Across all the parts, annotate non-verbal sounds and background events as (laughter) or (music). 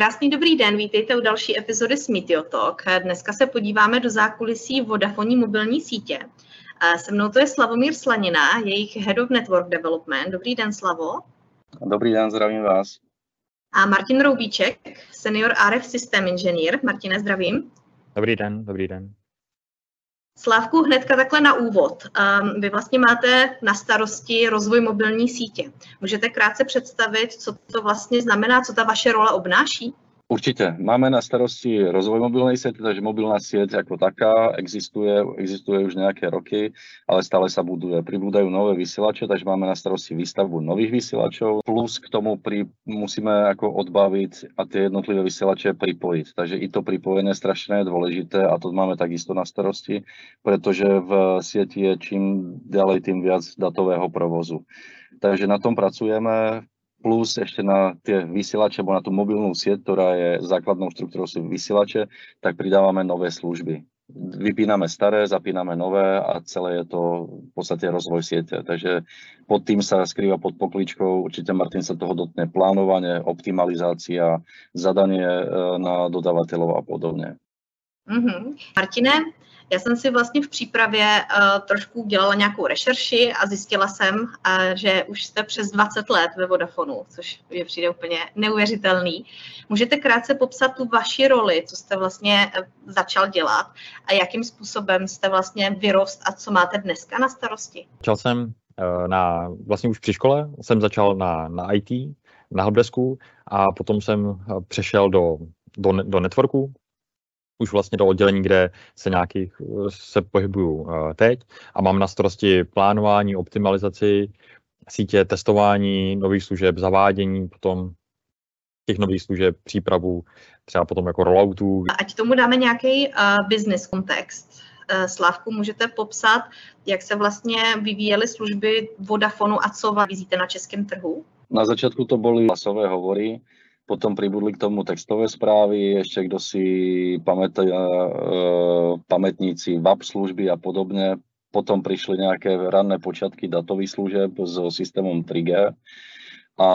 Krásný dobrý den, vítejte u další epizody Smitio Talk. Dneska se podíváme do zákulisí Vodafoní mobilní sítě. Se mnou to je Slavomír Slanina, jejich Head of Network Development. Dobrý den, Slavo. Dobrý den, zdravím vás. A Martin Roubíček, senior RF System Engineer. Martine, zdravím. Dobrý den, dobrý den. Slávku, hnedka takhle na úvod. Vy vlastně máte na starosti rozvoj mobilní sítě. Můžete krátce představit, co to vlastně znamená, co ta vaše role obnáší? Určite. Máme na starosti rozvoj mobilnej siete, takže mobilná sieť ako taká existuje, existuje už nejaké roky, ale stále sa buduje. Pribúdajú nové vysielače, takže máme na starosti výstavbu nových vysielačov, plus k tomu pri, musíme ako odbaviť a tie jednotlivé vysielače pripojiť. Takže i to pripojenie strašne je dôležité a to máme takisto na starosti, pretože v sieti je čím ďalej tým viac datového provozu. Takže na tom pracujeme plus ešte na tie vysielače, alebo na tú mobilnú sieť, ktorá je základnou štruktúrou sú vysielače, tak pridávame nové služby. Vypíname staré, zapíname nové a celé je to v podstate rozvoj siete. Takže pod tým sa skrýva pod pokličkou, určite Martin sa toho dotne plánovanie, optimalizácia, zadanie e, na dodávateľov a podobne. Mm-hmm. Martine, já jsem si vlastně v přípravě uh, trošku dělala nějakou rešerši a zjistila jsem, uh, že už jste přes 20 let ve Vodafonu, což je přijde úplně neuvěřitelný. Můžete krátce popsat tu vaši roli, co jste vlastně uh, začal dělat a jakým způsobem jste vlastně vyrost a co máte dneska na starosti? Začal jsem na, vlastně už při škole, jsem začal na, na IT, na helpdesku a potom jsem přešel do, do, do networku, už vlastně do oddělení, kde se nějakých se pohybuju eh, teď a mám na starosti plánování, optimalizaci sítě, testování nových služeb, zavádění potom těch nových služeb, přípravu, třeba potom jako rolloutů. Ať tomu dáme nějaký uh, business kontext. Uh, Slávku, můžete popsat, jak se vlastně vyvíjely služby Vodafonu a co vizíte na českém trhu? Na začátku to byly hlasové hovory, potom pribudli k tomu textové správy, ešte kto si pamätá, e, pamätníci web služby a podobne. Potom prišli nejaké ranné počiatky datových služeb so systémom 3G a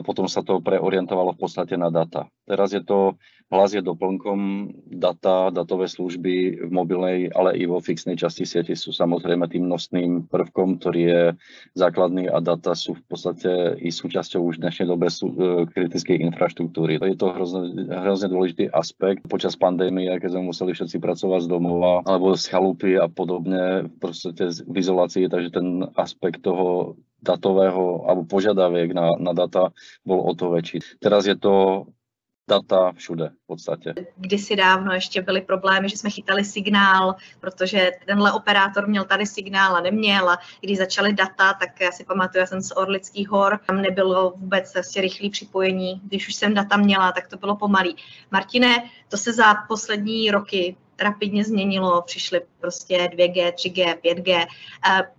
potom sa to preorientovalo v podstate na data. Teraz je to Hlas je doplnkom data, datové služby v mobilnej, ale i vo fixnej časti siete sú samozrejme tým nosným prvkom, ktorý je základný a data sú v podstate i súčasťou už dnešnej dobe sú, e, kritickej infraštruktúry. Je to hrozne, hrozne dôležitý aspekt. Počas pandémie, keď sme museli všetci pracovať z domova alebo z chalupy a podobne, v podstate v izolácii, takže ten aspekt toho datového alebo požiadaviek na, na data bol o to väčší. Teraz je to data všude v podstatě. Kdysi dávno ještě byly problémy, že jsme chytali signál, protože tenhle operátor měl tady signál a neměl a když začaly data, tak já si pamatuju, já jsem z Orlických hor, tam nebylo vůbec asi rychlé připojení, když už jsem data měla, tak to bylo pomalý. Martine, to se za poslední roky rapidně změnilo, přišly prostě 2G, 3G, 5G.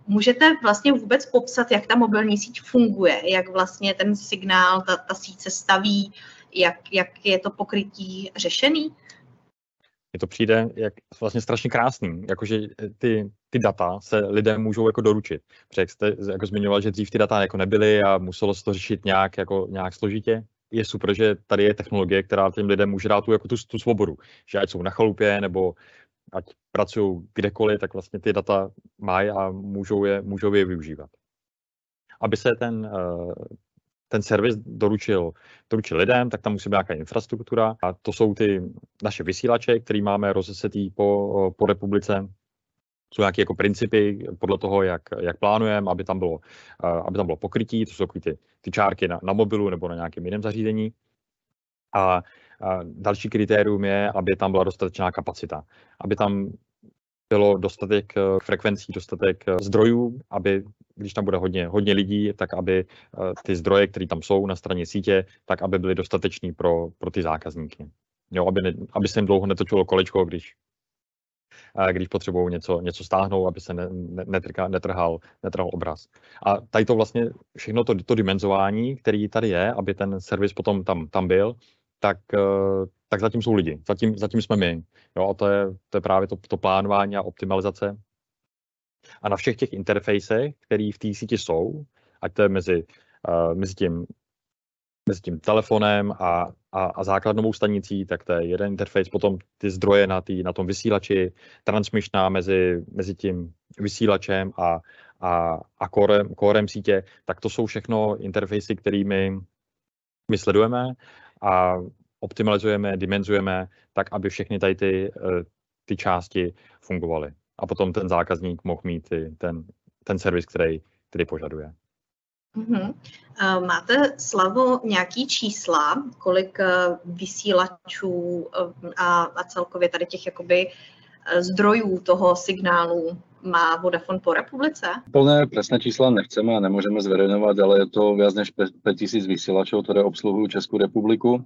Můžete vlastně vůbec popsat, jak ta mobilní síť funguje, jak vlastně ten signál, ta, ta síť se staví, jak, jak je to pokrytí řešený? Mně to přijde jak vlastně strašně krásný, jakože ty, ty data se lidé můžou jako doručit. Protože jak jste jako zmiňoval, že dřív ty data jako nebyly a muselo se to řešit nějak, jako, nějak složitě. Je super, že tady je technologie, která těm lidem může dát tu, jako tu, tu svobodu. Že ať jsou na chalupě nebo ať pracují kdekoliv, tak vlastně ty data mají a můžou je, můžou je využívat. Aby se ten, eh, ten servis doručil, doručil lidem, tak tam musí být nějaká infrastruktura a to jsou ty naše vysílače, které máme rozesetý po, po republice. Jsou nějaké jako principy podle toho, jak, jak plánujeme, aby tam bylo, aby tam bylo pokrytí, to jsou ty, ty čárky na, na mobilu nebo na nějakém jiném zařízení. A, a další kritérium je, aby tam byla dostatečná kapacita. Aby tam bylo dostatek eh, frekvencí, dostatek eh, zdrojů, aby když tam bude hodně, hodně lidí, tak aby eh, ty zdroje, které tam jsou na straně sítě, tak aby byly dostateční pro, pro ty zákazníky. Jo, aby, ne, aby se jim dlouho netočilo kolečko, když, když potřebují něco, něco stáhnout, aby se ne, ne, netrhal, netrhal, netrhal obraz. A tady to vlastně všechno to, to dimenzování, který tady je, aby ten servis potom tam, tam byl, tak, eh, tak zatím jsou lidi, zatím, zatím jsme my. Jo, a to je, to je právě to, to plánování a optimalizace. A na všech těch interfejsech, které v té síti jsou, ať to je mezi, uh, mezi tím mezi tím telefonem a, a, a základnovou stanicí, tak to je jeden interface, potom ty zdroje na, tý, na tom vysílači, transmišná mezi, mezi tím vysílačem a, a, a korem, korem sítě, tak to jsou všechno interfejsy, kterými my sledujeme a optimalizujeme, dimenzujeme, tak aby všechny tady ty, eh, ty části fungovaly. A potom ten zákazník mohl mít ten, ten servis, který, který požaduje. Mm-hmm. Máte, Slavo, nějaký čísla, kolik eh, vysílačů a, a celkově tady těch jakoby zdrojů toho signálu má Vodafone po republice? Plné presné čísla nechceme a nemůžeme zverejňovat, ale je to viac než 5000 vysílačů, které obsluhují Českou republiku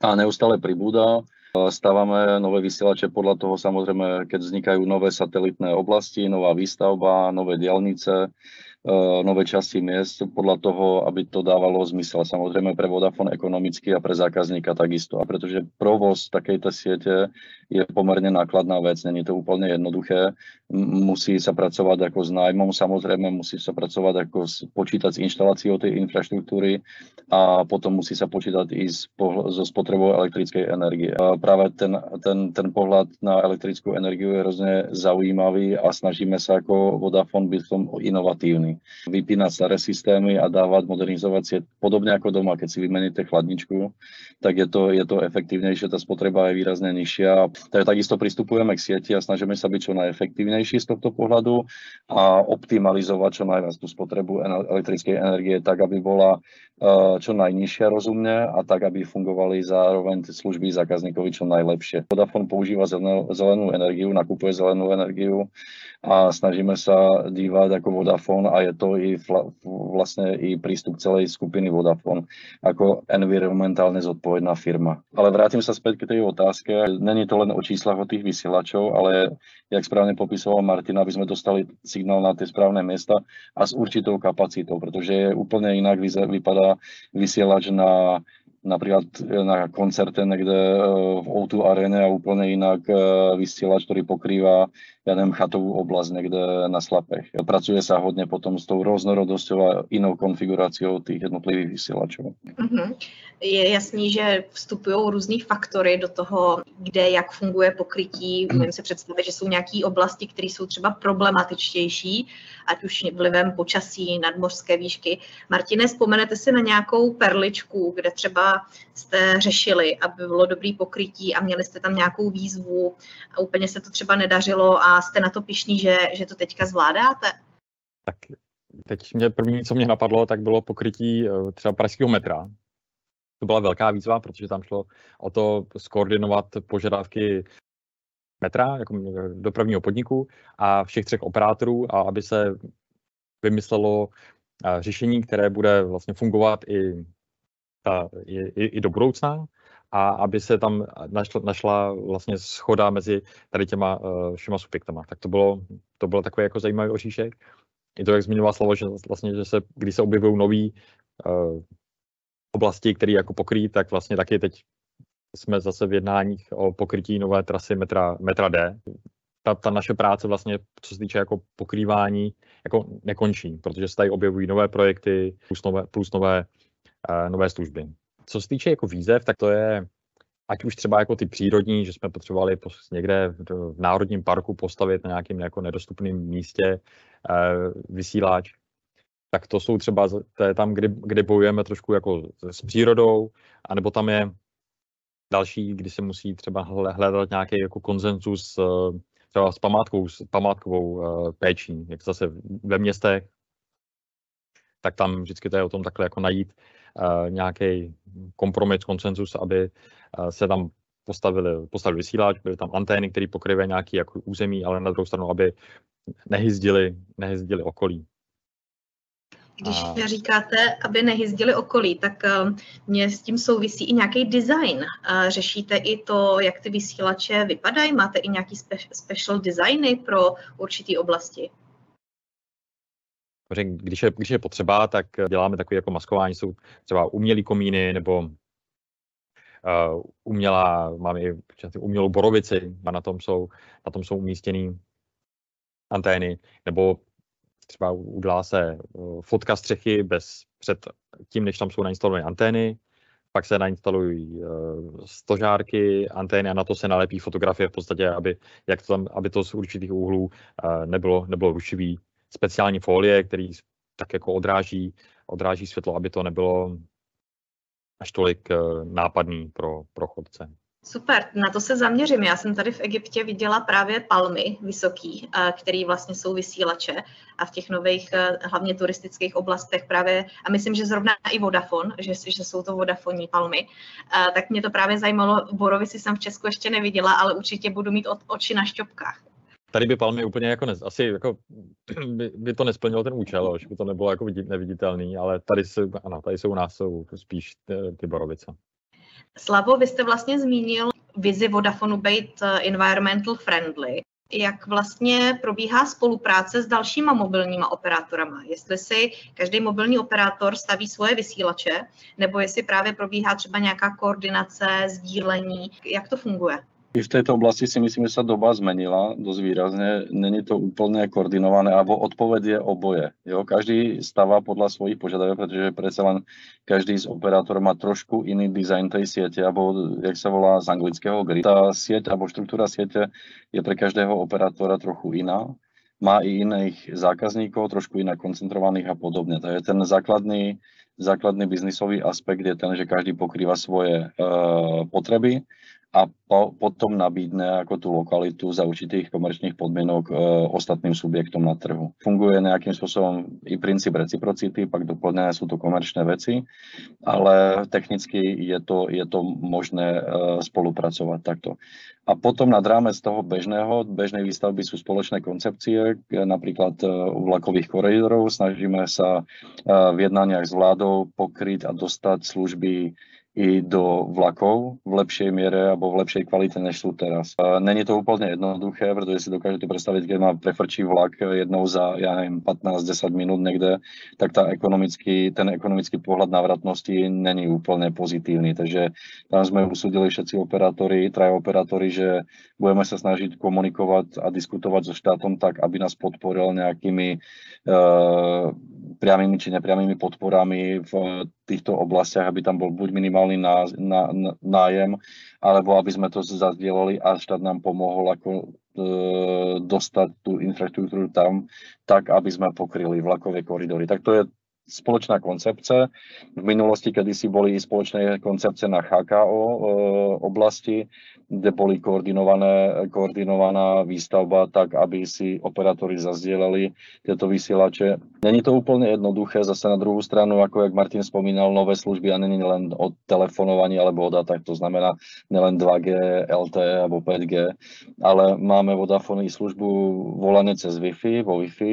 a neustále pribúda. Stávame nové vysielače podľa toho samozrejme, keď vznikajú nové satelitné oblasti, nová výstavba, nové diálnice, Eh, nové časti miest podľa toho, aby to dávalo zmysel. Samozrejme pre Vodafone ekonomicky a pre zákazníka takisto. A pretože provoz takejto siete je pomerne nákladná vec, není to úplne jednoduché. Musí sa pracovať ako s nájmom, samozrejme musí sa pracovať ako s, počítať s inštaláciou tej infraštruktúry a potom musí sa počítať i s, so spotrebou elektrickej energie. A práve ten, ten, ten pohľad na elektrickú energiu je hrozne zaujímavý a snažíme sa ako Vodafone byť v tom inovatívny systémy. Vypínať staré systémy a dávať, modernizovať si podobne ako doma, keď si vymeníte chladničku, tak je to, je to efektívnejšie, tá spotreba je výrazne nižšia. Takže takisto pristupujeme k sieti a snažíme sa byť čo najefektívnejší z tohto pohľadu a optimalizovať čo najviac tú spotrebu elektrickej energie tak, aby bola eh, čo najnižšia rozumne a tak, aby fungovali zároveň služby zákazníkovi čo najlepšie. Vodafone používa zelenú, zelenú energiu, nakupuje zelenú energiu a snažíme sa dívať ako Vodafone a je to i vlastne i prístup celej skupiny Vodafone ako environmentálne zodpovedná firma. Ale vrátim sa späť k tej otázke. Není to len o číslach o tých vysielačov, ale jak správne popisoval Martin, aby sme dostali signál na tie správne miesta a s určitou kapacitou, pretože je úplne inak vypadá vysielač na napríklad na koncerte niekde e, v O2 arene a úplne inak e, vysielač, ktorý pokrýva, ja neviem, chatovú oblasť niekde na Slapech. Pracuje sa hodne potom s tou rôznorodosťou a inou konfiguráciou tých jednotlivých vysielačov. Mm-hmm. Je jasný, že vstupují různé faktory do toho, kde jak funguje pokrytí. Můžeme si představit, že jsou nějaké oblasti, které jsou třeba problematičtější, ať už vlivem počasí, nadmořské výšky. Martine, vzpomenete si na nějakou perličku, kde třeba jste řešili, aby bylo dobrý pokrytí a měli jste tam nějakou výzvu a úplně se to třeba nedařilo a jste na to pišný, že, že to teďka zvládáte? Tak teď mě první, co mě napadlo, tak bylo pokrytí eh, třeba pražského metra. To byla velká výzva, protože tam šlo o to skoordinovat požadavky metra, jako eh, dopravního podniku a všech třech operátorů a aby se vymyslelo eh, řešení, které bude vlastně fungovat i, i, i do budoucna a aby se tam našla, našla vlastně schoda mezi tady těma uh, všema subjektama. Tak to bylo, to bylo takový jako zajímavý oříšek. I to, jak zmiňoval slovo, že vlastně, že se, když se objevují nový uh, oblasti, které jako pokryjí, tak vlastně taky teď jsme zase v jednáních o pokrytí nové trasy metra, metra D. Ta, ta naše práce vlastně, co se týče jako pokrývání, jako nekončí, protože se tady objevují nové projekty plus nové, plus nové nové služby. Co se týče jako výzev, tak to je ať už třeba jako ty přírodní, že jsme potřebovali někde v národním parku postavit na nějakým jako nedostupném místě eh, vysíláč, tak to jsou třeba to je tam, kdy, kdy bojujeme trošku jako s přírodou, anebo tam je další, kdy se musí třeba hledat nějaký jako konsenzus eh, třeba s památkou, s památkovou eh, péčí, jak zase ve městech, tak tam vždycky to je o tom takhle jako najít nějaký kompromis, konsenzus, aby uh, se tam postavili, postavili vysílač, byly tam antény, které pokryvají nějaký jako území, ale na druhou stranu, aby nehyzdili, nehyzdili okolí. Když a... říkáte, aby nehyzdili okolí, tak uh, mě s tím souvisí i nějaký design. Řešíte i to, jak ty vysílače vypadají? Máte i nějaký spe- special designy pro určité oblasti? Když je, když je potřeba, tak děláme takové jako maskování, jsou třeba umělý komíny nebo uh, umělá, máme i umělou borovici a na tom jsou, na tom jsou umístěné antény, nebo třeba udělá se uh, fotka střechy bez, před tím, než tam jsou nainstalované antény, pak se nainstalují uh, stožárky, antény a na to se nalepí fotografie v podstatě, aby, jak to tam, aby to z určitých úhlů nebylo, nebylo rušivý. Speciální folie, který tak jako odráží, odráží světlo, aby to nebylo až tolik uh, nápadný pro, pro chodce. Super, na to se zaměřím. Já jsem tady v Egyptě viděla právě palmy vysoký, eh, který vlastně jsou vysílače a v těch nových, eh, hlavně turistických oblastech právě, a myslím, že zrovna i Vodafone, že, že jsou to vodafonní palmy, eh, tak mě to právě zajímalo. Borovici jsem v Česku ještě neviděla, ale určitě budu mít oči na šťopkách. Tady by palmy úplně jako ne, asi jako (clears throat) by, by, to nesplnilo ten účel, že by to nebylo jako neviditelný, ale tady, jsou, ano, tady jsou u nás jsou spíš ty, ty borovice. Slavo, vy jste vlastně zmínil vizi Vodafonu být eh, environmental friendly. Jak vlastně probíhá spolupráce s dalšíma mobilníma operátorama? Jestli si každý mobilní operátor staví svoje vysílače, nebo jestli právě probíhá třeba nějaká koordinace, sdílení, jak to funguje? I v této oblasti si myslím, že sa doba zmenila dosť výrazne. Není to úplne koordinované, alebo odpoveď je oboje. Jo? Každý stáva podľa svojich požiadaviek, pretože predsa len každý z operátorov má trošku iný dizajn tej siete, alebo jak sa volá z anglického grid. Tá sieť alebo štruktúra siete je pre každého operátora trochu iná. Má i iných zákazníkov, trošku inak koncentrovaných a podobne. Takže ten základný, základný biznisový aspekt je ten, že každý pokrýva svoje uh, potreby a po, potom nabídne ako tú lokalitu za určitých komerčných podmienok e, ostatným subjektom na trhu. Funguje nejakým spôsobom i princíp reciprocity, pak doplnené sú to komerčné veci, ale technicky je to, je to možné e, spolupracovať takto. A potom nad rámec toho bežného, bežnej výstavby sú spoločné koncepcie, napríklad e, u vlakových koridorov. Snažíme sa e, v jednaniach s vládou pokryť a dostať služby i do vlakov v lepšej miere alebo v lepšej kvalite, než sú teraz. Není to úplne jednoduché, pretože si dokážete predstaviť, keď má prefrčí vlak jednou za, ja neviem, 15-10 minút niekde, tak tá ekonomický, ten ekonomický pohľad návratnosti není úplne pozitívny. Takže tam sme usúdili všetci operátori, traja operátori, že budeme sa snažiť komunikovať a diskutovať so štátom tak, aby nás podporil nejakými uh, priamými či nepriamými podporami v týchto oblastiach, aby tam bol buď minimálny ná, ná, nájem, alebo aby sme to zazdielali a štát nám pomohol ako e, dostať tú infraštruktúru tam, tak aby sme pokryli vlakové koridory. Tak to je spoločná koncepce. V minulosti, kedy si boli spoločné koncepce na HKO e, oblasti, kde boli koordinované, koordinovaná výstavba tak, aby si operátori zazdielali tieto vysielače. Není to úplne jednoduché, zase na druhú stranu, ako jak Martin spomínal, nové služby a není len o telefonovaní alebo o datách, to znamená nelen 2G, LTE alebo 5G, ale máme Vodafone službu volanie cez Wi-Fi, vo Wi-Fi.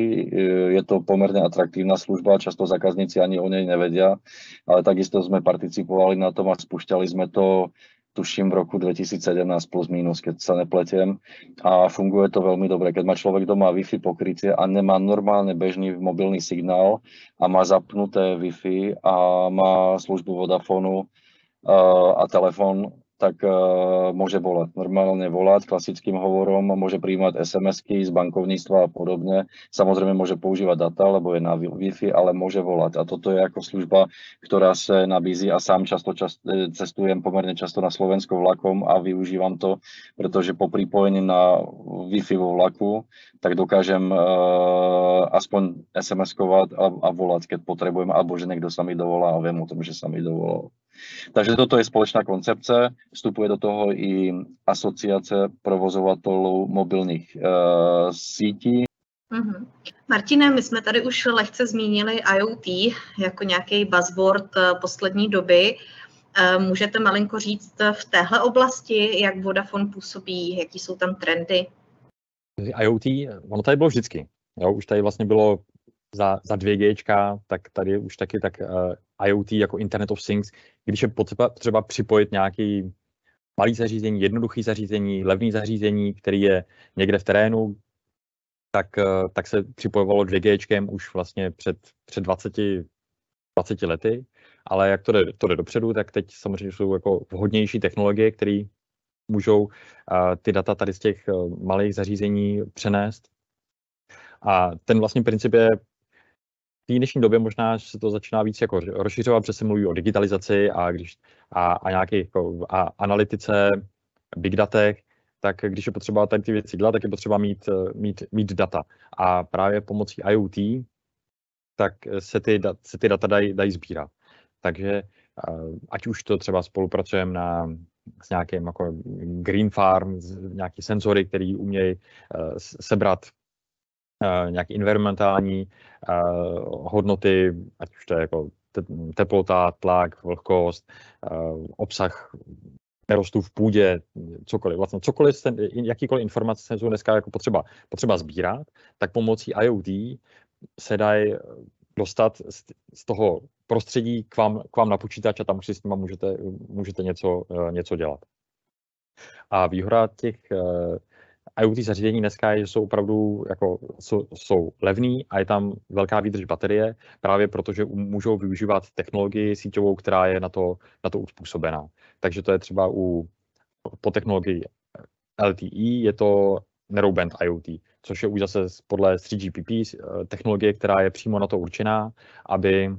Je to pomerne atraktívna služba, často zákazníci ani o nej nevedia, ale takisto sme participovali na tom a spúšťali sme to tuším v roku 2017 plus minus, keď sa nepletiem. A funguje to veľmi dobre. Keď má človek doma Wi-Fi pokrytie a nemá normálne bežný mobilný signál a má zapnuté Wi-Fi a má službu Vodafonu uh, a telefón, tak uh, môže volať. Normálne volať klasickým hovorom, môže príjmať SMS-ky z bankovníctva a podobne. Samozrejme môže používať data, lebo je na Wi-Fi, ale môže volať. A toto je ako služba, ktorá sa nabízí a sám často čas, e, cestujem pomerne často na Slovensko vlakom a využívam to, pretože po pripojení na Wi-Fi vo vlaku, tak dokážem uh, aspoň SMS-kovať a, a volať, keď potrebujem, alebo že niekto sa mi dovolá a viem o tom, že sa mi dovolal. Takže toto je společná koncepce, vstupuje do toho i asociace provozovatelů mobilních uh, sítí. Mm-hmm. Martine, my jsme tady už lehce zmínili IoT jako nějaký buzzword eh, poslední doby. Eh, můžete malinko říct v téhle oblasti, jak Vodafone působí, jaký jsou tam trendy? IoT, ono tady bylo vždycky. Jo, už tady vlastně bylo za, za 2G, tak tady už taky tak IoT jako Internet of Things, když je potřeba třeba připojit nějaký malý zařízení, jednoduchý zařízení, levný zařízení, který je někde v terénu, tak, uh, tak se připojovalo 2G už vlastně před, před 20, 20 lety, ale jak to jde, to jde dopředu, tak teď samozřejmě jsou jako vhodnější technologie, které můžou uh, ty data tady z těch uh, malých zařízení přenést. A ten vlastně princip je té dnešní době možná se to začíná víc jako rozšiřovat, protože se mluví o digitalizaci a, když, a, a nějaké jako, a analytice, big datech, tak když je potřeba tady ty věci dělat, tak je potřeba mít, mít, mít data. A právě pomocí IoT tak se ty, se ty data dají, dají sbírat. Takže ať už to třeba spolupracujeme na s nějakým jako green farm, nějaký senzory, který umějí uh, sebrat nějaké environmentální uh, hodnoty, ať už to je jako teplota, tlak, vlhkost, uh, obsah nerostů v půdě, cokoliv, vlastně cokoliv, jakýkoliv informace jsou dneska jako potřeba, potřeba sbírat, tak pomocí IoT se dají dostat z, z toho prostředí k vám, k vám na počítač a tam už si s nimi můžete, můžete něco, eh, něco dělat. A výhoda těch IoT zařízení dneska je, že jsou opravdu jako, jsou, jsou levný a je tam velká výdrž baterie, právě protože můžou využívat technologii síťovou, která je na to, na to uspůsobená. Takže to je třeba u, po technologii LTE, je to Narrowband IoT, což je už zase podle 3GPP eh, technologie, která je přímo na to určená, aby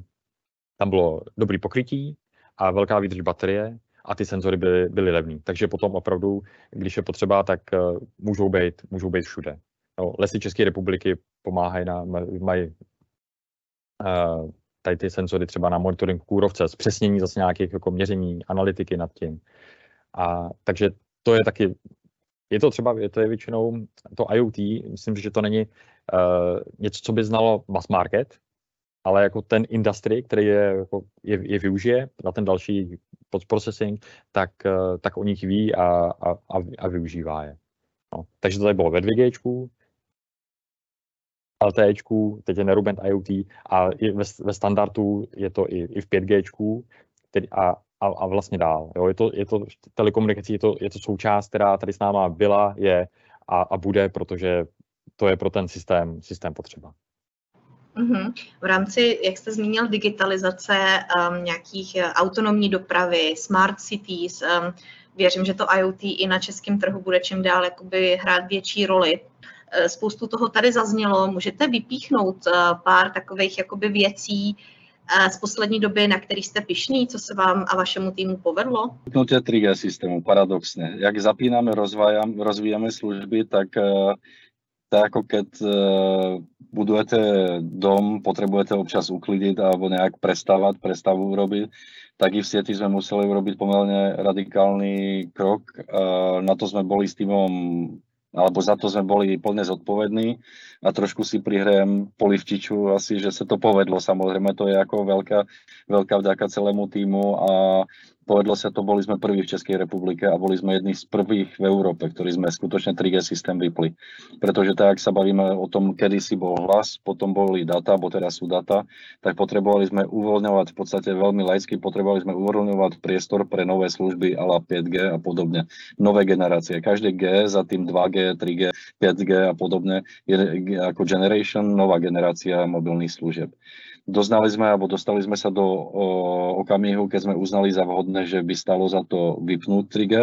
tam bylo dobrý pokrytí a velká výdrž baterie a ty senzory byly, byly levný. Takže potom opravdu, když je potřeba, tak uh, můžou být, můžou být všude. No, lesy České republiky pomáhají na, mají uh, tady ty senzory třeba na monitoring kůrovce, zpřesnění zase nějakých jako měření, analytiky nad tím. A takže to je taky, je to třeba, je to je většinou to IoT, myslím, že to není uh, něco, co by znalo mass market, ale jako ten industry, který je, jako je, je využije na ten další processing, tak, eh, tak o nich ví a, a, a, a využívá je. No. Takže to tady bylo ve 2G, LTE, teď je Nerubent IoT a ve, ve standardu je to i, i v 5G tedy a, a, a vlastně dál. Jo. Je, to, je to telekomunikací, je to, je to součást, která tady s náma byla, je a, a bude, protože to je pro ten systém, systém potřeba. Mm-hmm. V rámci, jak jste zmínil, digitalizace um, nějakých uh, autonomní dopravy, smart cities, um, věřím, že to IoT i na českém trhu bude čím dál jakoby hrát větší roli. Uh, spoustu toho tady zaznělo. Můžete vypíchnout uh, pár takových jakoby věcí z poslední doby, na který jste pišný, co se vám a vašemu týmu povedlo? Vypnutie 3G systému, paradoxně. Jak zapínáme, rozvíjame služby, tak uh, tak ako keď uh, budujete dom, potrebujete občas uklidiť alebo nejak prestávať, prestavu urobiť, tak i v sieti sme museli urobiť pomerne radikálny krok. Uh, na to sme boli s týmom alebo za to sme boli plne zodpovední a trošku si prihrajem polivčiču asi, že sa to povedlo. Samozrejme, to je ako veľká, veľká vďaka celému týmu a povedlo sa to, boli sme prví v Českej republike a boli sme jedni z prvých v Európe, ktorí sme skutočne 3G systém vypli. Pretože tak, ak sa bavíme o tom, kedy si bol hlas, potom boli data, bo teraz sú data, tak potrebovali sme uvoľňovať v podstate veľmi laicky, potrebovali sme uvoľňovať priestor pre nové služby ala 5G a podobne. Nové generácie. Každé G za tým 2G, 3G, 5G a podobne je ako generation, nová generácia mobilných služieb doznali sme, alebo dostali sme sa do o, okamihu, keď sme uznali za vhodné, že by stalo za to vypnúť 3G,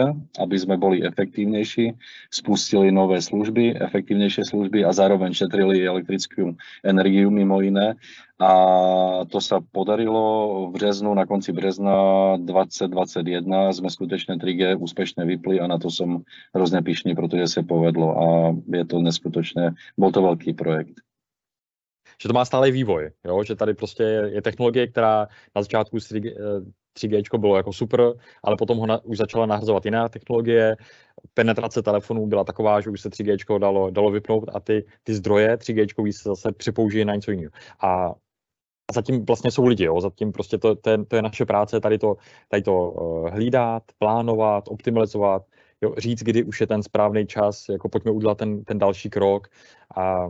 aby sme boli efektívnejší, spustili nové služby, efektívnejšie služby a zároveň šetrili elektrickú energiu mimo iné. A to sa podarilo v březnu, na konci března 2021 sme skutečne 3G úspešne vypli a na to som hrozne pyšný, protože se povedlo a je to neskutočné, bol to veľký projekt že to má stále vývoj, jo? že tady prostě je, technologie, která na začátku 3G, 3G bylo jako super, ale potom ho na, už začala nahrazovat jiná technologie. Penetrace telefonů byla taková, že už se 3G dalo, dalo vypnout a ty, ty zdroje 3G se zase připoužijí na něco jiného. A zatím vlastně jsou lidi, jo? zatím prostě to, to, je, to je naše práce, tady to, tady to uh, hlídat, plánovat, optimalizovat, jo? říct, kdy už je ten správný čas, jako pojďme udělat ten, ten další krok a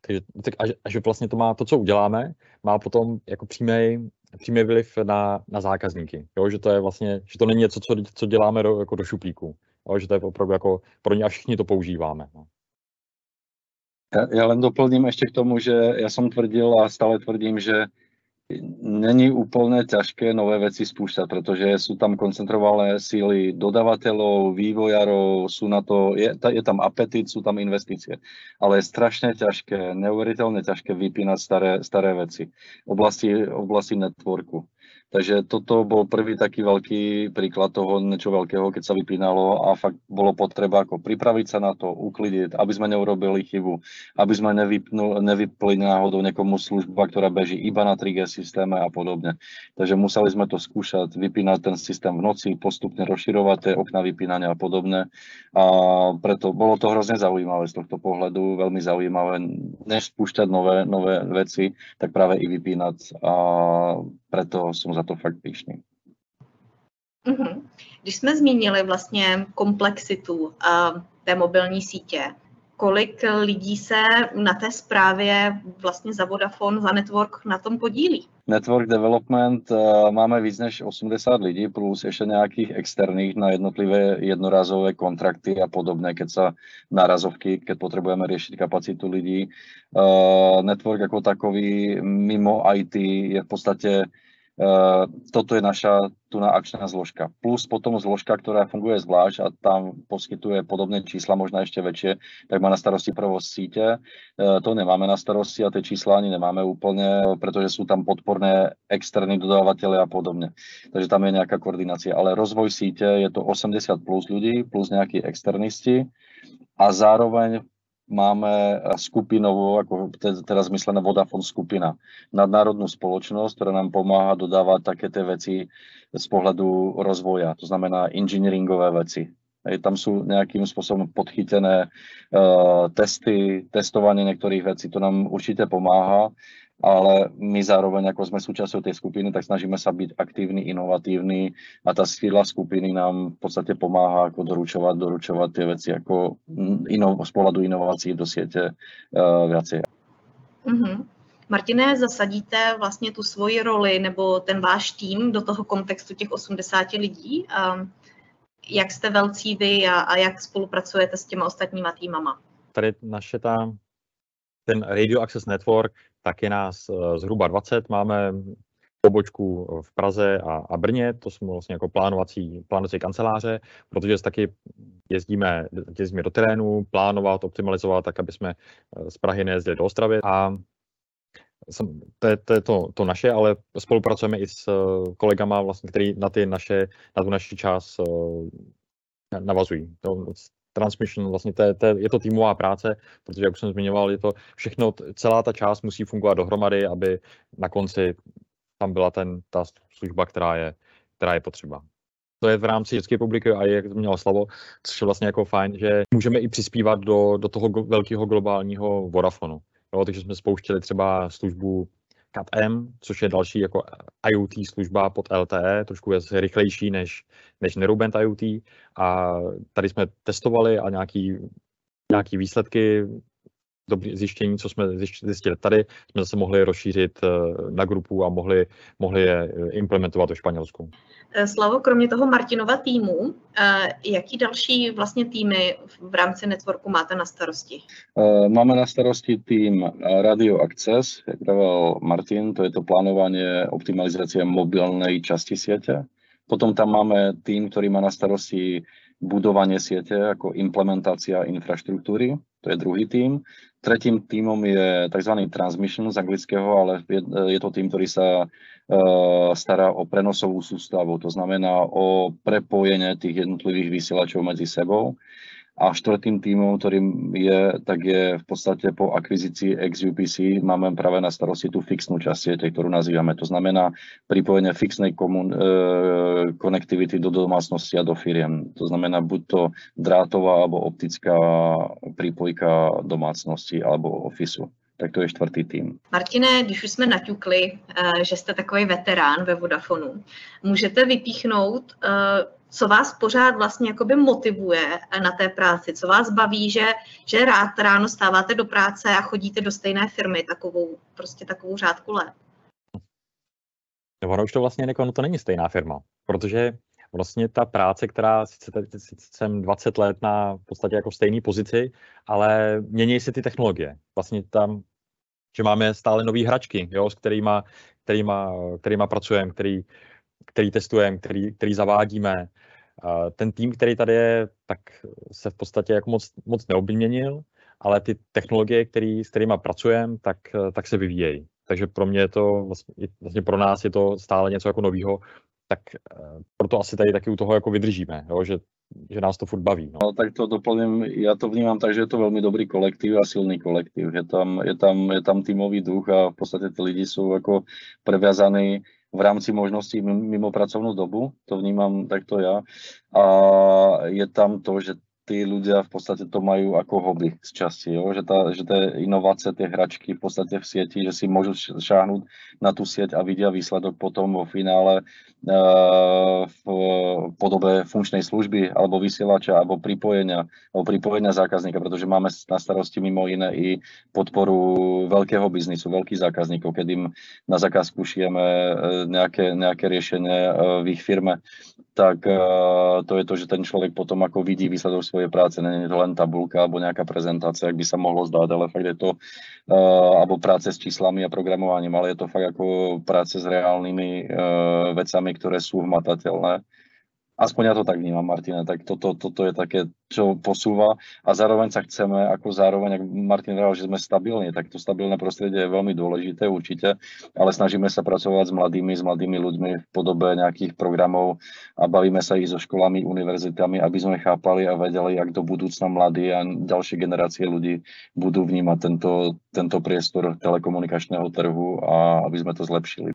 takže, tak a, a že vlastně to má to, co uděláme, má potom jako přímý přímý vliv na, na zákazníky. Jo? Že to je vlastně, že to není něco, co, co děláme do, jako do šuplíku. Jo? Že to je opravdu jako pro ně a všichni to používáme. No. Ja, ja len doplním ešte k tomu, že ja som tvrdil a stále tvrdím, že Není úplne ťažké nové veci spúšťať, pretože sú tam koncentrované síly dodavateľov, vývojarov, sú na to, je, je tam apetit, sú tam investície. Ale je strašne ťažké, neuveriteľne ťažké vypínať staré, staré veci oblasti, oblasti networku. Takže toto bol prvý taký veľký príklad toho niečo veľkého, keď sa vypínalo a fakt bolo potreba ako pripraviť sa na to, uklidiť, aby sme neurobili chybu, aby sme nevypnul, nevypli náhodou niekomu služba, ktorá beží iba na 3G systéme a podobne. Takže museli sme to skúšať, vypínať ten systém v noci, postupne rozširovať tie okna vypínania a podobne. A preto bolo to hrozne zaujímavé z tohto pohľadu, veľmi zaujímavé, než spúšťať nové, nové veci, tak práve i vypínať. A preto som za to fakt píšný. Mm-hmm. Když jsme zmínili vlastně komplexitu uh, té mobilní sítě, kolik lidí se na té zprávě vlastně za Vodafone, za Network na tom podílí? Network development uh, máme víc než 80 lidí plus ještě nějakých externých na jednotlivé jednorazové kontrakty a podobné, keď sa nárazovky, keď potrebujeme riešiť kapacitu lidí. Uh, network jako takový mimo IT je v podstatě Eh, toto je naša tuná akčná zložka. Plus potom zložka, ktorá funguje zvlášť a tam poskytuje podobné čísla, možno ešte väčšie, tak má na starosti provoz sítě. Eh, to nemáme na starosti a tie čísla ani nemáme úplne, pretože sú tam podporné externí dodávateľe a podobne. Takže tam je nejaká koordinácia. Ale rozvoj sítě je to 80 plus ľudí, plus nejakí externisti a zároveň máme skupinovú, ako teraz myslená Vodafone skupina, nadnárodnú spoločnosť, ktorá nám pomáha dodávať také tie veci z pohľadu rozvoja, to znamená engineeringové veci. Tam sú nejakým spôsobom podchytené uh, testy, testovanie niektorých vecí, to nám určite pomáha ale my zároveň, ako sme súčasťou tej skupiny, tak snažíme sa byť aktívni, inovatívni a tá síla skupiny nám v podstate pomáha ako doručovať, doručovať tie veci ako ino, z pohľadu inovácií do siete uh, viacej. Mm-hmm. Martine, zasadíte vlastně tu svoji roli nebo ten váš tým do toho kontextu těch 80 lidí? Um, jak jste velcí vy a, a jak spolupracujete s těma ostatníma týmama? Tady naše ta, ten Radio Access Network tak je nás eh, zhruba 20. Máme pobočku v Praze a, a Brně, to jsme vlastně jako plánovací, plánovací kanceláře, protože taky jezdíme, jezdíme do terénu, plánovat, optimalizovat, tak aby jsme eh, z Prahy nejezdili do Ostravy a to je, to, je to, to naše, ale spolupracujeme i s eh, kolegama, vlastně, který na, ty naše, na tu naši část navazují. To, transmission, vlastně to je, to je to týmová práce, protože jak už jsem zmiňoval, je to všechno, celá ta část musí fungovat dohromady, aby na konci tam byla ten, ta služba, která je, která je potřeba. To je v rámci České republiky a jak to mělo slovo, což je vlastně jako fajn, že můžeme i přispívat do, do toho velkého globálního Vodafonu. Jo, takže jsme spouštěli třeba službu CAT-M, což je další jako IoT služba pod LTE, trošku je rychlejší než, než Nerubent IoT. A tady jsme testovali a nějaký, nějaký výsledky dobrý zjištění, co jsme zjistili tady, jsme zase mohli rozšířit eh, na grupu a mohli, mohli je implementovat do Španělsku. Eh, Slavo, kromě toho Martinova týmu, eh, jaký další vlastně týmy v rámci networku máte na starosti? Máme na starosti tým Radio Access, jak povedal Martin, to je to plánovanie optimalizácie mobilnej časti siete. Potom tam máme tým, ktorý má na starosti budovanie siete ako implementácia infraštruktúry, to je druhý tým. Tretím týmom je tzv. transmission z anglického, ale je, je to tým, ktorý sa uh, stará o prenosovú sústavu, to znamená o prepojenie tých jednotlivých vysielačov medzi sebou. A štvrtým týmom, ktorým je, tak je v podstate po akvizícii XUPC máme práve na starosti tú fixnú časť siete, ktorú nazývame. To znamená pripojenie fixnej e, konektivity do domácnosti a do firiem. To znamená buď to drátová alebo optická prípojka domácnosti alebo ofisu tak to je čtvrtý tým. Martine, když už jsme naťukli, eh, že jste takový veterán ve Vodafonu, můžete vypíchnout eh, co vás pořád vlastně jakoby motivuje na té práci, co vás baví, že, že rád ráno stáváte do práce a chodíte do stejné firmy takovou, prostě takovou řádku let. No, ono už to vlastně jako, no to není stejná firma, protože vlastně ta práce, která sice, sice jsem 20 let na v podstatě jako stejné pozici, ale mění se ty technologie. Vlastně tam že máme stále nové hračky, jo, s kterými kterýma, kterýma pracujeme, který, který testujeme, který, který zavádíme. Ten tým, který tady je, tak se v podstatě jako moc, moc neobměnil, ale ty technologie, který, s kterými pracujeme, tak, tak se vyvíjejí. Takže pro mě je to, vlastně, vlastně pro nás je to stále něco jako novýho, tak proto asi tady taky u toho jako vydržíme, jo, že že nás to furt baví. No. no tak to doplním, já to vnímám tak, že je to velmi dobrý kolektiv a silný kolektiv. Je tam, je tam, je tam týmový duch a v podstatě ty lidi jsou jako previazaní v rámci možností mimo pracovnou dobu, to vnímám takto já. A je tam to, že tí ľudia v podstate to majú ako hobby z časti, jo? Že, tá, že tie inovácie, tie hračky v podstate v sieti, že si môžu šáhnuť na tú sieť a vidia výsledok potom vo finále v podobe funkčnej služby alebo vysielača alebo pripojenia, alebo pripojenia zákazníka, pretože máme na starosti mimo iné i podporu veľkého biznisu, veľkých zákazníkov, keď im na zákazku šijeme e, nejaké, nejaké riešenie e, v ich firme, tak uh, to je to, že ten človek potom ako vidí výsledok svojej práce, není to len tabulka alebo nejaká prezentácia, ak by sa mohlo zdať, ale fakt je to, alebo práce s číslami a programovaním, ale je to fakt ako práce s reálnymi vecami, ktoré sú hmatateľné Aspoň ja to tak vnímam, Martina, tak toto, toto je také, čo posúva a zároveň sa chceme, ako zároveň, ak Martin hovoril, že sme stabilní, tak to stabilné prostredie je veľmi dôležité určite, ale snažíme sa pracovať s mladými, s mladými ľuďmi v podobe nejakých programov a bavíme sa ich so školami, univerzitami, aby sme chápali a vedeli, jak do budúcna mladí a ďalšie generácie ľudí budú vnímať tento, tento priestor telekomunikačného trhu a aby sme to zlepšili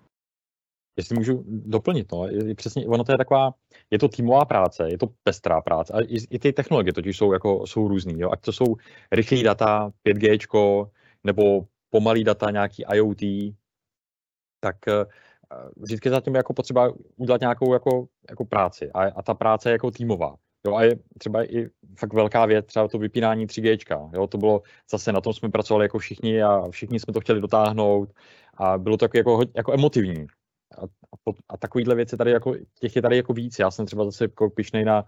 jestli můžu doplnit, no, je, přesně, ono to je taková, je to týmová práce, je to pestrá práce, a i, i ty technologie totiž jsou, jako, jsou různý, jo, ať to jsou rychlé data, 5G, nebo pomalý data, nějaký IoT, tak uh, vždycky zatím jako potřeba udělat nějakou jako, jako práci. A, a ta práce je jako týmová. Jo, a je třeba i fakt velká věc, třeba to vypínání 3G, jo, to bylo zase na tom jsme pracovali jako všichni a všichni jsme to chtěli dotáhnout a bylo to jako, jako, jako emotivní, a, a, a takovýhle věci tady jako, těch je tady jako víc. Já jsem třeba zase jako pišnej na,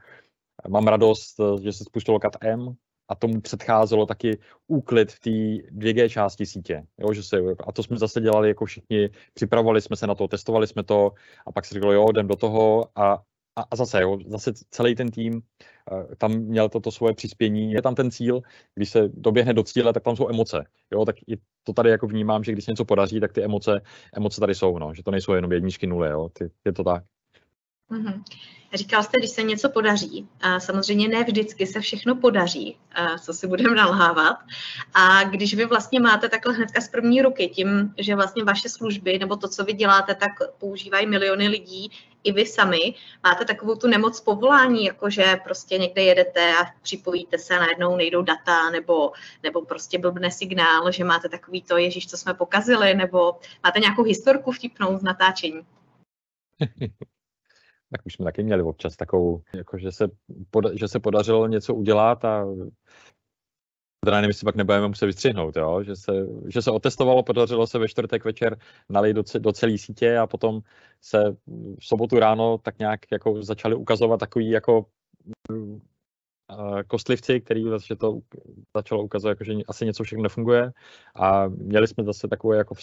mám radost, že se spustilo CAT M a tomu předcházelo taky úklid v té 2G části sítě. Jo, že se, a to jsme zase dělali jako všichni, připravovali jsme se na to, testovali jsme to a pak se říkalo, jo, jdem do toho a a, a zase, jo, zase celý ten tým tam měl toto svoje přispění. Je tam ten cíl, když se doběhne do cíle, tak tam jsou emoce. Jo, tak i to tady jako vnímám, že když něco podaří, tak ty emoce, emoce tady jsou, no, že to nejsou jenom jedničky nuly, jo, ty, je to tak. Mm-hmm. Říkal jste, když se něco podaří. A samozřejmě ne vždycky se všechno podaří, co si budeme (laughs) nalhávat. A když vy vlastně máte takhle hnedka z první ruky, tím, že vlastně vaše služby nebo to, co vy děláte, tak používají miliony lidí, i vy sami, máte takovou tu nemoc povolání, jakože prostě někde jedete a připojíte se a najednou nejdou data, nebo, nebo prostě blbne signál, že máte takový to, ježíš, co jsme pokazili, nebo máte nějakou historku vtipnou z natáčení. (laughs) tak už jsme taky měli občas takovou, jako že, se poda- že se podařilo něco udělat a teda nevím, jestli pak nebudeme muset vystřihnout, jo? Že, se, že se otestovalo, podařilo se ve čtvrtek večer nalít do, do celé sítě a potom se v sobotu ráno tak nějak jako začali ukazovat takový jako kostlivci, který zase to začalo ukazovat, jako, že asi něco všechno nefunguje a měli jsme zase takové jako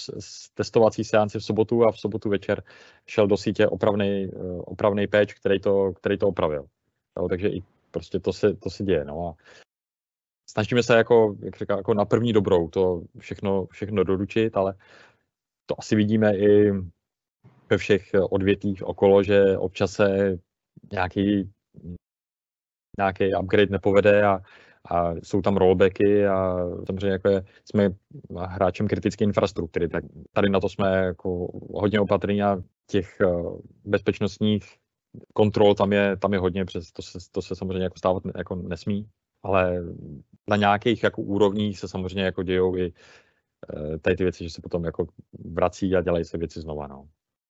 testovací seanci v sobotu a v sobotu večer šel do sítě opravný, eh, opravný péč, který to, který to opravil. Jo, takže i prostě to se, to se děje. No a snažíme se jako, jak říká, jako na první dobrou to všechno, všechno doručit, ale to asi vidíme i ve všech odvětvích okolo, že občas se nějaký nějaký upgrade nepovede a, a jsou tam rollbacky a samozřejmě jako je, jsme hráčem kritické infrastruktury, tak tady na to jsme jako hodně opatrní a těch eh, bezpečnostních kontrol tam je, tam je hodně, přes to se, to se samozřejmě jako stávat jako nesmí, ale na nějakých jako úrovních se samozřejmě jako dějou i eh, tady ty věci, že se potom jako vrací a dělají se věci znova. No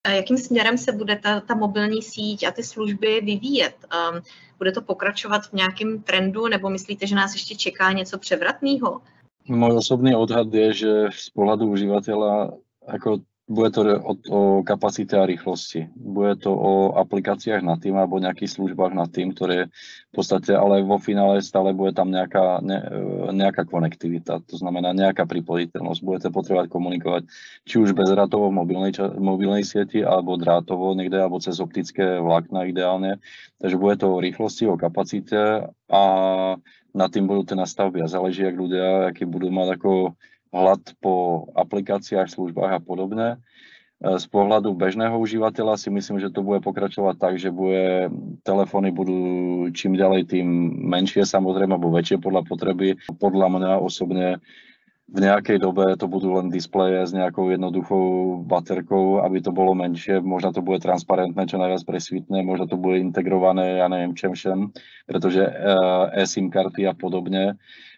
jakým směrem se bude ta, ta mobilní síť a ty služby vyvíjet? Um, bude to pokračovat v nějakém trendu, nebo myslíte, že nás ještě čeká něco převratného? Můj osobný odhad je, že z pohledu uživatela jako bude to o, o kapacite a rýchlosti. Bude to o aplikáciách na tým alebo nejakých službách na tým, ktoré v podstate, ale vo finále stále bude tam nejaká, ne, nejaká konektivita, to znamená nejaká pripojiteľnosť. Budete potrebovať komunikovať či už bezdratovo v mobilnej, mobilnej sieti alebo drátovo niekde, alebo cez optické vlákna ideálne. Takže bude to o rýchlosti, o kapacite a na tým budú tie nastavby a záleží, jak ľudia, aký budú mať ako hlad po aplikáciách, službách a podobne. E, z pohľadu bežného užívateľa si myslím, že to bude pokračovať tak, že bude, telefóny budú čím ďalej tým menšie samozrejme, alebo väčšie podľa potreby. Podľa mňa osobne v nejakej dobe to budú len displeje s nejakou jednoduchou baterkou, aby to bolo menšie, možno to bude transparentné, čo najviac presvitné, možno to bude integrované, ja neviem čem všem, pretože e, eSIM karty a podobne Eh,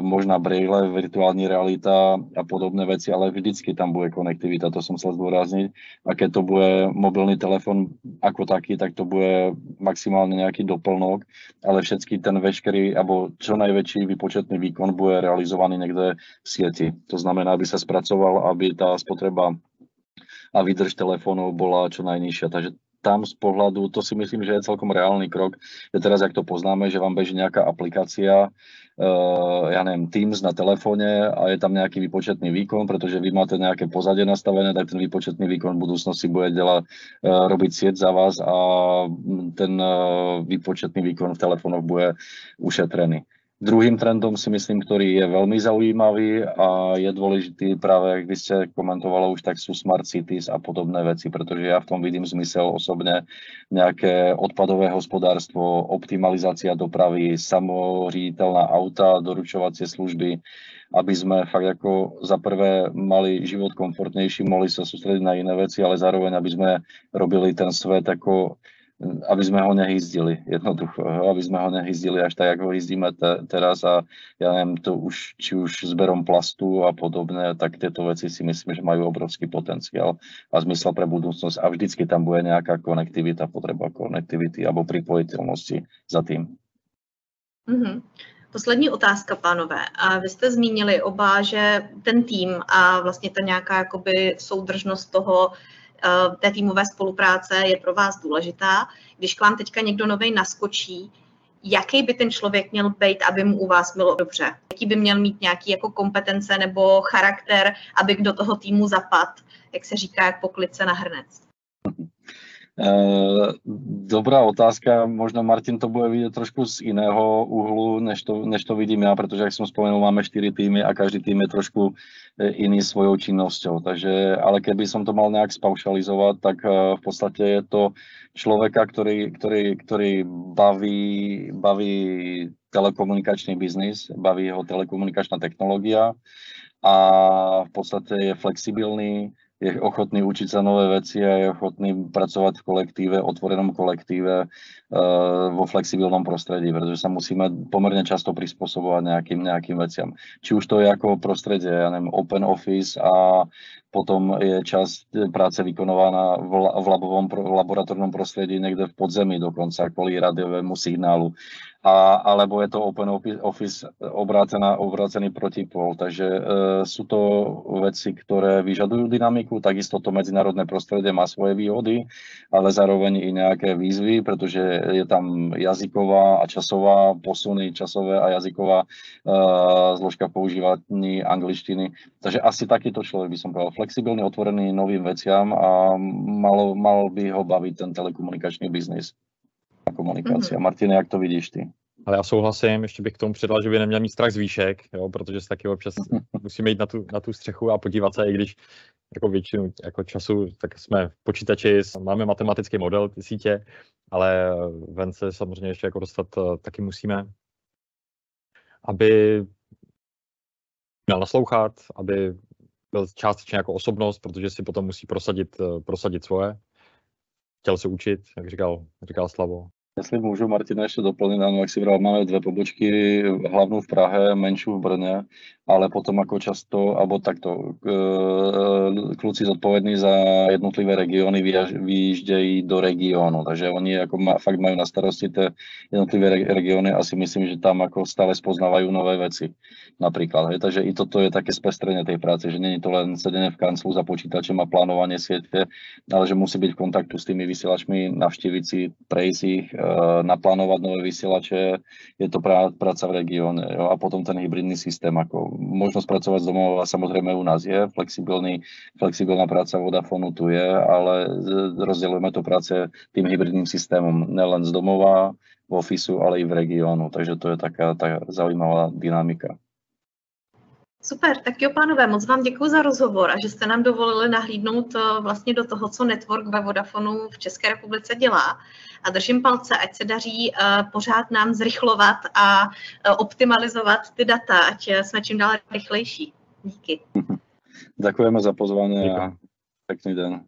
možná braille, virtuální realita a podobné veci, ale vždycky tam bude konektivita, to som chcel zdôrazniť. A keď to bude mobilný telefon ako taký, tak to bude maximálne nejaký doplnok, ale všetky ten veškerý, alebo čo najväčší výpočetný výkon bude realizovaný niekde v sieti. To znamená, aby sa spracoval, aby tá spotreba a výdrž telefónov bola čo najnižšia. Takže tam z pohľadu, to si myslím, že je celkom reálny krok, že teraz, jak to poznáme, že vám beží nejaká aplikácia, uh, ja neviem, Teams na telefóne a je tam nejaký výpočetný výkon, pretože vy máte nejaké pozadie nastavené, tak ten výpočetný výkon v budúcnosti bude dela, uh, robiť sieť za vás a ten uh, výpočetný výkon v telefónoch bude ušetrený. Druhým trendom si myslím, ktorý je veľmi zaujímavý a je dôležitý práve, ak vy ste komentovali už, tak sú smart cities a podobné veci, pretože ja v tom vidím zmysel osobne nejaké odpadové hospodárstvo, optimalizácia dopravy, samoříditeľná auta, doručovacie služby, aby sme fakt ako za prvé mali život komfortnejší, mohli sa sústrediť na iné veci, ale zároveň, aby sme robili ten svet ako aby sme ho nehyzdili, jednoducho, aby sme ho nehyzdili až tak, ako ho hyzdíme te, teraz a ja neviem, to už, či už zberom plastu a podobné, tak tieto veci si myslím, že majú obrovský potenciál a zmysel pre budúcnosť a vždycky tam bude nejaká konektivita, potreba konektivity alebo pripojiteľnosti za tým. Mm-hmm. Poslední otázka, pánové. A vy jste zmínili oba, že ten tým a vlastně ta nějaká jakoby soudržnost toho, té týmové spolupráce je pro vás důležitá. Když k vám teďka někdo nový naskočí, jaký by ten člověk měl být, aby mu u vás bylo dobře? Jaký by měl mít nějaký jako kompetence nebo charakter, aby do toho týmu zapad, jak se říká, jak poklice na hrnec? Eh, dobrá otázka, možno Martin to bude vidieť trošku z iného uhlu, než to, než to vidím ja, pretože, jak som spomenul, máme 4 týmy a každý tým je trošku eh, iný svojou činnosťou. Takže, ale keby som to mal nejak spaušalizovať, tak eh, v podstate je to človeka, ktorý, ktorý, ktorý baví, baví telekomunikačný biznis, baví ho telekomunikačná technológia a v podstate je flexibilný, je ochotný učiť sa nové veci a je ochotný pracovať v kolektíve, otvorenom kolektíve uh, vo flexibilnom prostredí, pretože sa musíme pomerne často prispôsobovať nejakým, nejakým veciam. Či už to je ako prostredie, ja neviem, open office a potom je časť práce vykonovaná v, labovom, v laboratórnom prostredí niekde v podzemí dokonca kvôli radiovému signálu a, alebo je to open office obrácená, obrácený protipol. Takže e, sú to veci, ktoré vyžadujú dynamiku, takisto to medzinárodné prostredie má svoje výhody, ale zároveň i nejaké výzvy, pretože je tam jazyková a časová posuny, časové a jazyková e, zložka používaní angličtiny. Takže asi takýto človek by som povedal, flexibilný, otvorený novým veciam a malo, mal by ho baviť ten telekomunikačný biznis komunikace. Mm-hmm. Martine, jak to vidíš ty? Ale já souhlasím, ještě bych k tomu přidal, že by neměl mít strach z výšek, jo, protože se taky občas (laughs) musíme jít na tu, na tu střechu a podívat se, i když jako většinu jako času, tak jsme v počítači, máme matematický model ty sítě, ale ven se samozřejmě ještě jako dostat eh, taky musíme, aby měl naslouchat, aby byl částečně jako osobnost, protože si potom musí prosadit, eh, prosadit svoje. Chtěl se učit, jak říkal, říkal Slavo. Jestli můžu, Martina, ještě doplnit, ano, jak si vral, máme dvě pobočky, hlavnou v Prahe, menší v Brně, ale potom jako často, alebo takto, kluci zodpovědní za jednotlivé regiony vyjíždějí do regionu, takže oni jako ma, fakt mají na starosti ty jednotlivé regiony a si myslím, že tam jako stále spoznávají nové věci například. Takže i toto je také spestrenie tej práce, že není to len sedenie v kanclu za počítačem a plánovanie siete, ale že musí byť v kontaktu s tými vysielačmi, navštíviť si, prejsť Eh, naplánovat nové vysielače, je to prá, práca v regióne. Jo? A potom ten hybridný systém, ako možnosť pracovať z domova samozrejme u nás je, flexibilný, flexibilná práca Vodafonu tu je, ale rozdělujeme to práce tým hybridným systémom, nelen z domova, v ofisu, ale i v regiónu. Takže to je taká tá zaujímavá dynamika. Super, tak jo pánové, moc vám děkuji za rozhovor a že jste nám dovolili nahlídnout eh, vlastně do toho, co network ve Vodafonu v České republice dělá. A držím palce, ať se daří uh, pořád nám zrychlovat a uh, optimalizovat ty data, ať jsme čím dál rychlejší. Díky. (laughs) Děkujeme za pozvání a pěkný den.